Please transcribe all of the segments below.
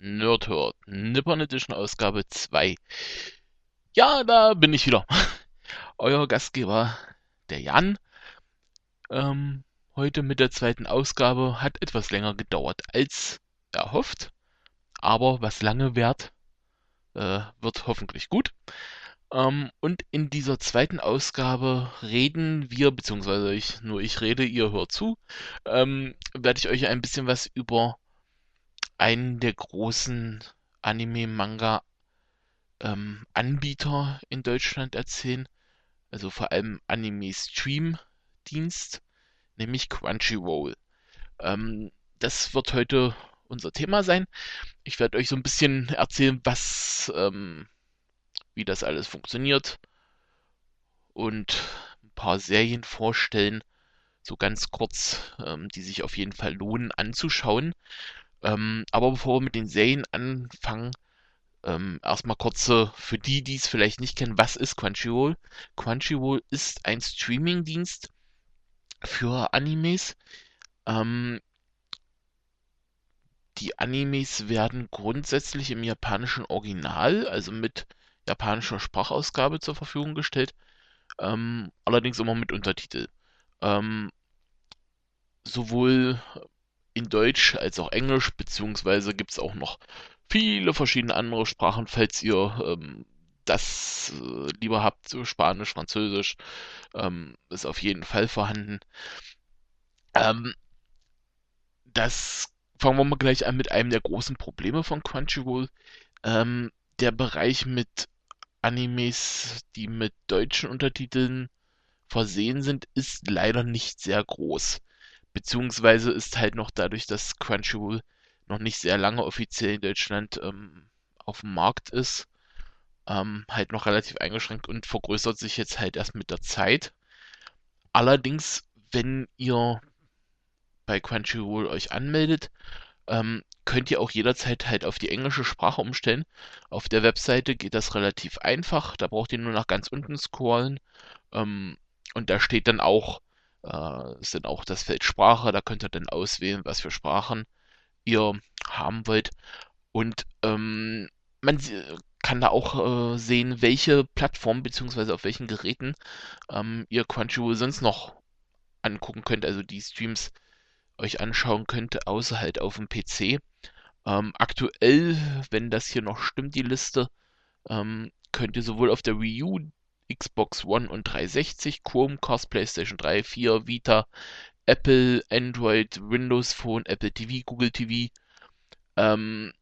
Nerdhurt, Nippon Edition Ausgabe 2. Ja, da bin ich wieder. Euer Gastgeber, der Jan. Ähm, heute mit der zweiten Ausgabe hat etwas länger gedauert als erhofft. Aber was lange währt, äh, wird hoffentlich gut. Ähm, und in dieser zweiten Ausgabe reden wir, beziehungsweise ich, nur ich rede, ihr hört zu, ähm, werde ich euch ein bisschen was über einen der großen Anime-Manga ähm, Anbieter in Deutschland erzählen, also vor allem Anime-Stream-Dienst, nämlich Crunchyroll. Ähm, das wird heute unser Thema sein. Ich werde euch so ein bisschen erzählen, was ähm, wie das alles funktioniert und ein paar Serien vorstellen, so ganz kurz, ähm, die sich auf jeden Fall lohnen anzuschauen. Ähm, aber bevor wir mit den Serien anfangen, ähm, erstmal kurze, für die, die es vielleicht nicht kennen, was ist Crunchyroll? Crunchyroll ist ein Streaming-Dienst für Animes. Ähm, die Animes werden grundsätzlich im japanischen Original, also mit japanischer Sprachausgabe zur Verfügung gestellt, ähm, allerdings immer mit Untertitel. Ähm, sowohl in Deutsch als auch Englisch, beziehungsweise gibt es auch noch viele verschiedene andere Sprachen, falls ihr ähm, das äh, lieber habt, so Spanisch, Französisch, ähm, ist auf jeden Fall vorhanden. Ähm, das fangen wir mal gleich an mit einem der großen Probleme von Crunchyroll. Ähm, der Bereich mit Animes, die mit deutschen Untertiteln versehen sind, ist leider nicht sehr groß. Beziehungsweise ist halt noch dadurch, dass Crunchyroll noch nicht sehr lange offiziell in Deutschland ähm, auf dem Markt ist, ähm, halt noch relativ eingeschränkt und vergrößert sich jetzt halt erst mit der Zeit. Allerdings, wenn ihr bei Crunchyroll euch anmeldet, ähm, könnt ihr auch jederzeit halt auf die englische Sprache umstellen. Auf der Webseite geht das relativ einfach. Da braucht ihr nur nach ganz unten scrollen. Ähm, und da steht dann auch, äh, ist dann auch das Feld Sprache. Da könnt ihr dann auswählen, was für Sprachen ihr haben wollt. Und ähm, man kann da auch äh, sehen, welche Plattform bzw. auf welchen Geräten ähm, ihr Crunchyroll sonst noch angucken könnt. Also die Streams euch anschauen könnt, außer halt auf dem PC. Ähm, aktuell, wenn das hier noch stimmt, die Liste, ähm, könnt ihr sowohl auf der Wii U, Xbox One und 360, Chromecast, PlayStation 3, 4, Vita, Apple, Android, Windows Phone, Apple TV, Google TV. Ähm,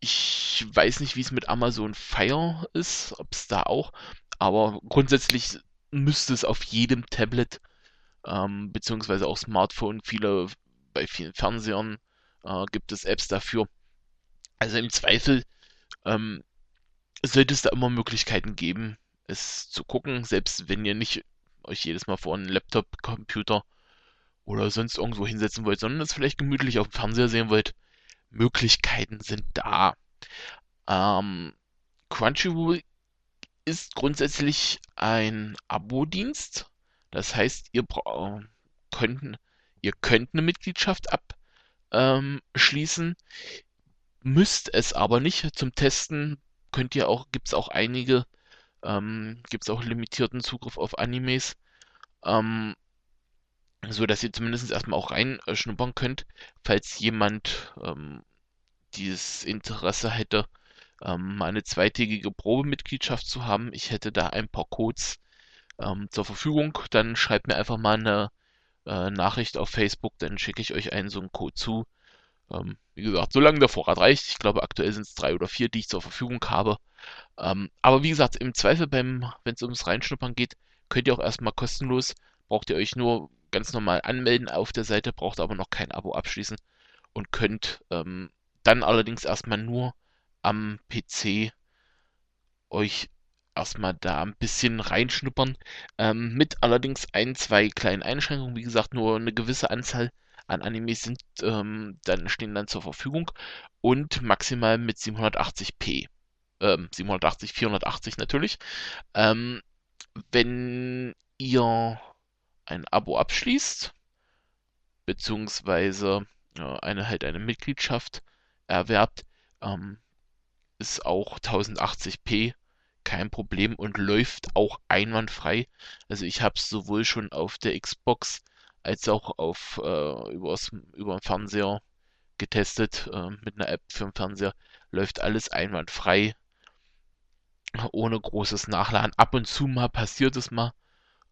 ich weiß nicht, wie es mit Amazon Fire ist, ob es da auch, aber grundsätzlich müsste es auf jedem Tablet ähm, beziehungsweise auch Smartphone. Viele, bei vielen Fernsehern äh, gibt es Apps dafür. Also im Zweifel ähm, sollte es da immer Möglichkeiten geben, es zu gucken, selbst wenn ihr nicht euch jedes Mal vor einen Laptop, Computer oder sonst irgendwo hinsetzen wollt, sondern es vielleicht gemütlich auf dem Fernseher sehen wollt. Möglichkeiten sind da. Ähm, Crunchyroll ist grundsätzlich ein Abo-Dienst. Das heißt, ihr könnt, ihr könnt eine Mitgliedschaft abschließen, ähm, müsst es aber nicht. Zum Testen könnt ihr auch, gibt es auch einige, ähm, gibt es auch limitierten Zugriff auf Animes, ähm, so dass ihr zumindest erstmal auch reinschnuppern könnt, falls jemand ähm, dieses Interesse hätte, ähm, eine zweitägige Probemitgliedschaft zu haben. Ich hätte da ein paar Codes ähm, zur Verfügung. Dann schreibt mir einfach mal eine äh, Nachricht auf Facebook, dann schicke ich euch einen so einen Code zu. Ähm, wie gesagt, solange der Vorrat reicht. Ich glaube, aktuell sind es drei oder vier, die ich zur Verfügung habe. Ähm, aber wie gesagt, im Zweifel wenn es ums Reinschnuppern geht, könnt ihr auch erstmal kostenlos, braucht ihr euch nur ganz normal anmelden auf der Seite, braucht aber noch kein Abo abschließen und könnt ähm, dann allerdings erstmal nur am PC euch erstmal da ein bisschen reinschnuppern. Ähm, mit allerdings ein, zwei kleinen Einschränkungen. Wie gesagt, nur eine gewisse Anzahl an Animes sind ähm, dann stehen dann zur Verfügung und maximal mit 780p. Ähm, 780, 480 natürlich. Ähm, wenn ihr ein Abo abschließt, beziehungsweise äh, eine halt eine Mitgliedschaft erwerbt, Ähm, ist auch 1080p kein Problem und läuft auch einwandfrei. Also ich habe es sowohl schon auf der Xbox als auch auf äh, übers, über den Fernseher getestet äh, mit einer App für den Fernseher. Läuft alles einwandfrei, ohne großes Nachladen. Ab und zu mal passiert es mal,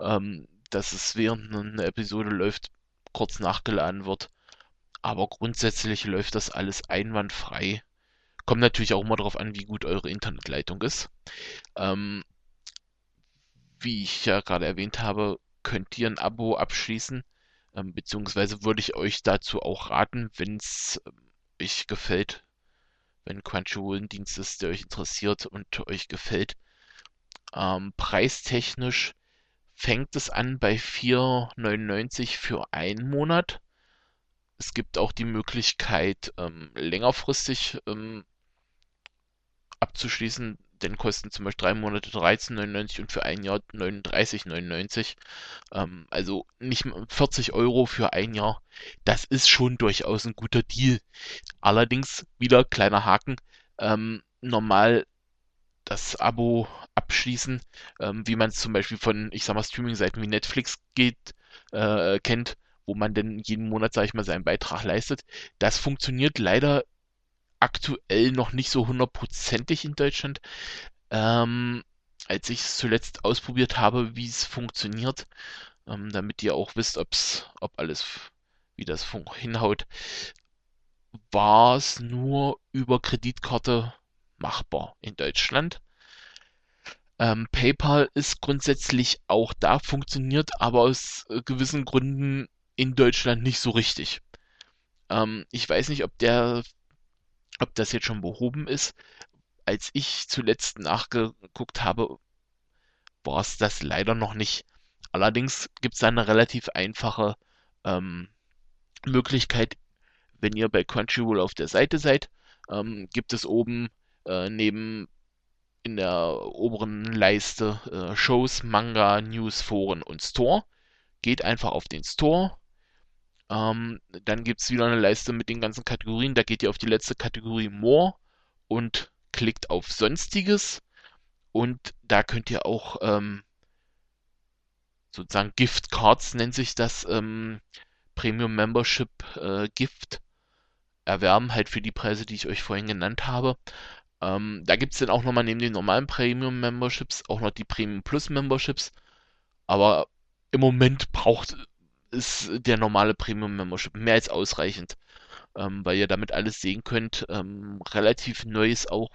ähm, dass es während einer Episode läuft, kurz nachgeladen wird. Aber grundsätzlich läuft das alles einwandfrei. Kommt natürlich auch immer darauf an, wie gut eure Internetleitung ist. Ähm, wie ich ja gerade erwähnt habe, könnt ihr ein Abo abschließen. Ähm, beziehungsweise würde ich euch dazu auch raten, wenn es ähm, euch gefällt, wenn Crunchyroll ein Dienst ist, der euch interessiert und euch gefällt. Ähm, preistechnisch fängt es an bei 4,99 für einen Monat. Es gibt auch die Möglichkeit, ähm, längerfristig ähm, abzuschließen, denn kosten zum Beispiel drei Monate 13,99 und für ein Jahr 39,99. Ähm, also nicht 40 Euro für ein Jahr. Das ist schon durchaus ein guter Deal. Allerdings wieder kleiner Haken. Ähm, normal das Abo abschließen, ähm, wie man es zum Beispiel von, ich sag mal, Streaming-Seiten wie Netflix geht, äh, kennt, wo man denn jeden Monat, sag ich mal, seinen Beitrag leistet. Das funktioniert leider aktuell noch nicht so hundertprozentig in Deutschland. Ähm, als ich es zuletzt ausprobiert habe, wie es funktioniert, ähm, damit ihr auch wisst, ob's, ob alles, wie das hinhaut, war es nur über Kreditkarte machbar in Deutschland. Ähm, PayPal ist grundsätzlich auch da, funktioniert aber aus äh, gewissen Gründen in Deutschland nicht so richtig. Ähm, ich weiß nicht, ob der, ob das jetzt schon behoben ist. Als ich zuletzt nachgeguckt habe, war es das leider noch nicht. Allerdings gibt es eine relativ einfache ähm, Möglichkeit, wenn ihr bei Crunchyroll auf der Seite seid, ähm, gibt es oben äh, neben in der oberen Leiste äh, Shows, Manga, News, Foren und Store. Geht einfach auf den Store. Ähm, dann gibt es wieder eine Leiste mit den ganzen Kategorien. Da geht ihr auf die letzte Kategorie More und klickt auf Sonstiges. Und da könnt ihr auch ähm, sozusagen Gift Cards nennt sich das ähm, Premium Membership äh, Gift erwerben, halt für die Preise, die ich euch vorhin genannt habe. Ähm, da gibt es dann auch nochmal neben den normalen Premium-Memberships auch noch die Premium Plus-Memberships. Aber im Moment braucht es der normale Premium-Membership mehr als ausreichend, ähm, weil ihr damit alles sehen könnt. Ähm, relativ neu ist auch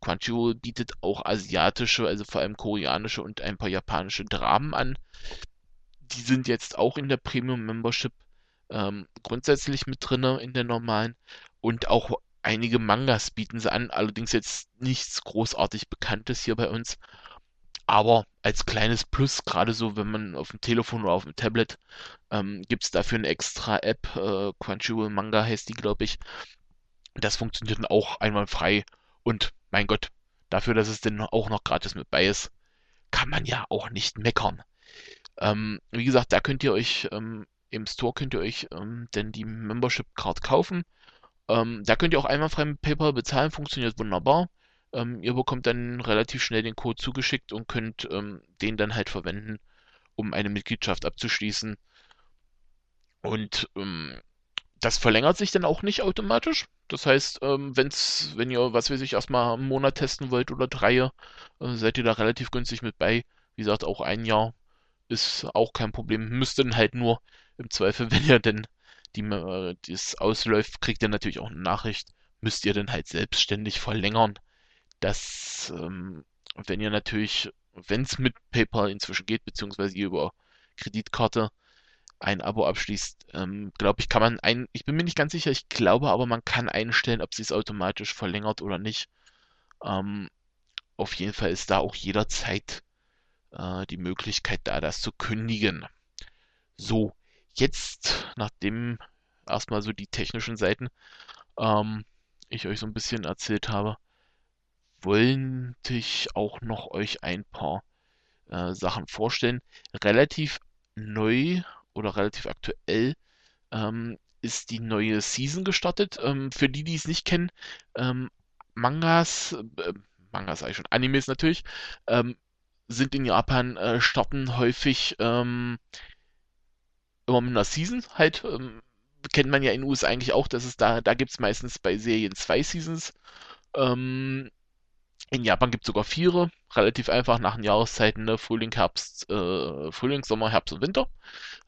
Crunchyroll bietet auch asiatische, also vor allem koreanische und ein paar japanische Dramen an. Die sind jetzt auch in der Premium Membership ähm, grundsätzlich mit drin in der normalen und auch einige Mangas bieten sie an, allerdings jetzt nichts großartig Bekanntes hier bei uns. Aber als kleines Plus, gerade so, wenn man auf dem Telefon oder auf dem Tablet, ähm, gibt es dafür eine extra App, äh, Crunchyroll Manga heißt die, glaube ich. Das funktioniert dann auch einwandfrei. Und mein Gott, dafür, dass es denn auch noch gratis mit bei ist, kann man ja auch nicht meckern. Ähm, wie gesagt, da könnt ihr euch, ähm, im Store könnt ihr euch ähm, denn die Membership Card kaufen. Ähm, da könnt ihr auch einwandfrei mit PayPal bezahlen, funktioniert wunderbar. Ähm, ihr bekommt dann relativ schnell den Code zugeschickt und könnt ähm, den dann halt verwenden, um eine Mitgliedschaft abzuschließen. Und ähm, das verlängert sich dann auch nicht automatisch. Das heißt, ähm, wenn's, wenn ihr, was weiß ich, erstmal einen Monat testen wollt oder drei, äh, seid ihr da relativ günstig mit bei. Wie gesagt, auch ein Jahr ist auch kein Problem. Müsst dann halt nur im Zweifel, wenn ihr denn die äh, das ausläuft, kriegt ihr natürlich auch eine Nachricht, müsst ihr dann halt selbstständig verlängern. Das, ähm, wenn ihr natürlich, wenn es mit PayPal inzwischen geht, beziehungsweise ihr über Kreditkarte ein Abo abschließt, ähm, glaube ich, kann man ein, ich bin mir nicht ganz sicher, ich glaube aber, man kann einstellen, ob sie es automatisch verlängert oder nicht. Ähm, auf jeden Fall ist da auch jederzeit äh, die Möglichkeit da, das zu kündigen. So, jetzt, nachdem erstmal so die technischen Seiten ähm, ich euch so ein bisschen erzählt habe, wollte ich auch noch euch ein paar äh, Sachen vorstellen. Relativ neu oder relativ aktuell ähm, ist die neue Season gestartet. Ähm, für die, die es nicht kennen, ähm, Mangas, äh, Mangas sage ich schon, Animes natürlich, ähm, sind in Japan, äh, starten häufig ähm, immer mit einer Season halt. Ähm, kennt man ja in den USA eigentlich auch, dass es da, da gibt es meistens bei Serien zwei Seasons. Ähm, in Japan gibt es sogar vier, relativ einfach nach den Jahreszeiten, ne? Frühling, Herbst, äh, Frühling, Sommer, Herbst und Winter.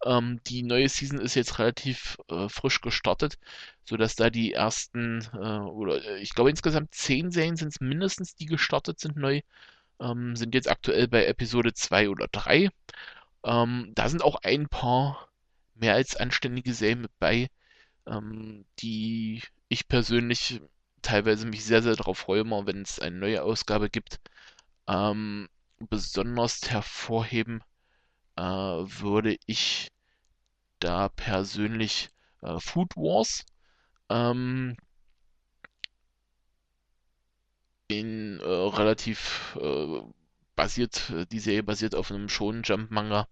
Ähm, die neue Season ist jetzt relativ äh, frisch gestartet, sodass da die ersten, äh, oder äh, ich glaube insgesamt zehn Serien sind es mindestens, die gestartet sind neu, ähm, sind jetzt aktuell bei Episode 2 oder 3. Ähm, da sind auch ein paar mehr als anständige Serien mit bei, ähm, die ich persönlich teilweise mich sehr, sehr darauf freue, immer wenn es eine neue Ausgabe gibt. Ähm, besonders hervorheben äh, würde ich da persönlich äh, Food Wars. Ähm, in äh, relativ äh, basiert, die Serie basiert auf einem Shonen Jump Manga.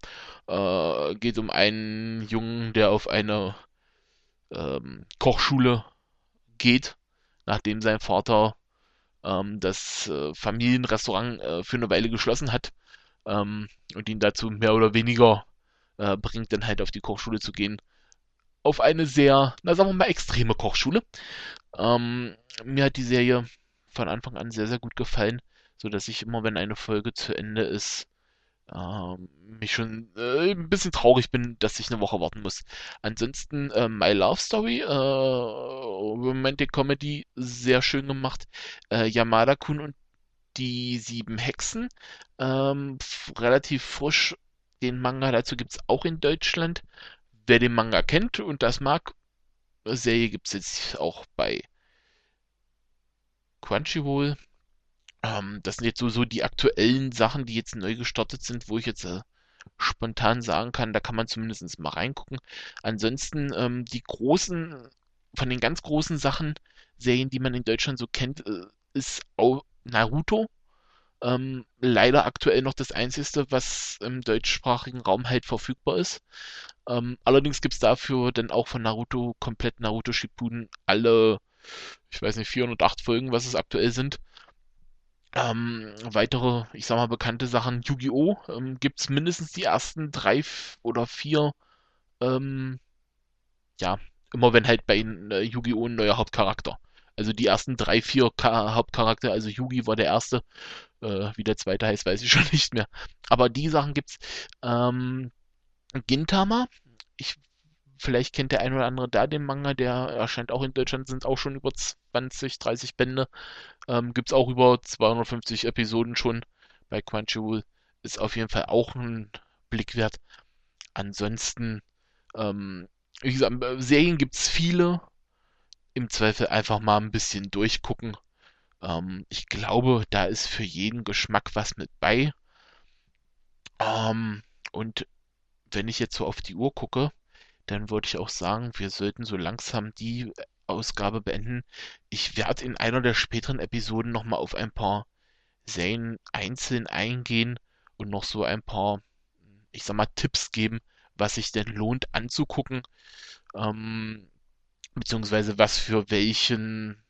Äh, geht um einen Jungen, der auf eine ähm, Kochschule geht, nachdem sein Vater ähm, das äh, Familienrestaurant äh, für eine Weile geschlossen hat ähm, und ihn dazu mehr oder weniger äh, bringt, dann halt auf die Kochschule zu gehen. Auf eine sehr, na sagen wir mal, extreme Kochschule. Ähm, mir hat die Serie von Anfang an sehr, sehr gut gefallen, sodass ich immer, wenn eine Folge zu Ende ist, ähm, mich schon äh, ein bisschen traurig bin, dass ich eine Woche warten muss. Ansonsten äh, My Love Story, äh, Romantic Comedy, sehr schön gemacht. Äh, Yamada-kun und die sieben Hexen, ähm, relativ frisch. Den Manga dazu gibt es auch in Deutschland. Wer den Manga kennt und das mag, Serie gibt es jetzt auch bei Crunchyroll. Ähm, das sind jetzt so, so die aktuellen Sachen, die jetzt neu gestartet sind, wo ich jetzt äh, spontan sagen kann, da kann man zumindest mal reingucken. Ansonsten ähm, die großen, von den ganz großen Sachen, Serien, die man in Deutschland so kennt, äh, ist auch Naruto. Ähm, leider aktuell noch das einzige, was im deutschsprachigen Raum halt verfügbar ist. Ähm, allerdings gibt es dafür dann auch von Naruto komplett Naruto Shippuden alle, ich weiß nicht, 408 Folgen, was es aktuell sind. Ähm, weitere, ich sag mal, bekannte Sachen, Yu-Gi-Oh! Ähm, gibt es mindestens die ersten drei oder vier, ähm, ja, immer wenn halt bei äh, Yu-Gi-Oh! ein neuer Hauptcharakter. Also die ersten drei, vier Ka Hauptcharaktere, also Yugi war der erste, äh, wie der zweite heißt, weiß ich schon nicht mehr. Aber die Sachen gibt's. Ähm, Gintama, ich, vielleicht kennt der ein oder andere da den Manga, der erscheint auch in Deutschland, sind auch schon über 20, 30 Bände. Ähm, gibt es auch über 250 Episoden schon bei Crunchyroll. Ist auf jeden Fall auch ein Blick wert. Ansonsten, ähm, wie gesagt, äh, Serien gibt es viele. Im Zweifel einfach mal ein bisschen durchgucken. Ähm, ich glaube, da ist für jeden Geschmack was mit bei. Ähm, und wenn ich jetzt so auf die Uhr gucke, dann würde ich auch sagen, wir sollten so langsam die Ausgabe beenden. Ich werde in einer der späteren Episoden nochmal auf ein paar Serien einzeln eingehen und noch so ein paar, ich sag mal, Tipps geben, was sich denn lohnt anzugucken, ähm, beziehungsweise was für welchen,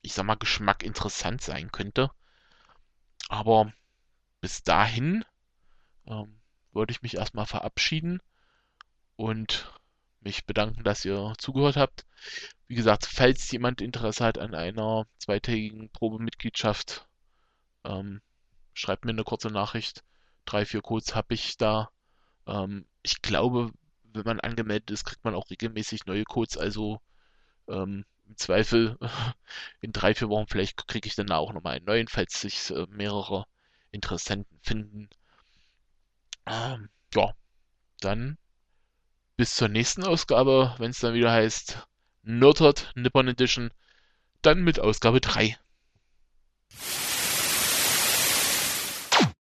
ich sag mal, Geschmack interessant sein könnte. Aber bis dahin ähm, würde ich mich erstmal verabschieden und mich bedanken, dass ihr zugehört habt. Wie gesagt, falls jemand Interesse hat an einer zweitägigen Probemitgliedschaft, ähm, schreibt mir eine kurze Nachricht. Drei, vier Codes habe ich da. Ähm, ich glaube, wenn man angemeldet ist, kriegt man auch regelmäßig neue Codes. Also ähm, im Zweifel in drei, vier Wochen vielleicht kriege ich dann auch nochmal einen neuen, falls sich äh, mehrere Interessenten finden. Ähm, ja, dann bis zur nächsten Ausgabe, wenn es dann wieder heißt Nerdhot Nippon Edition, dann mit Ausgabe 3.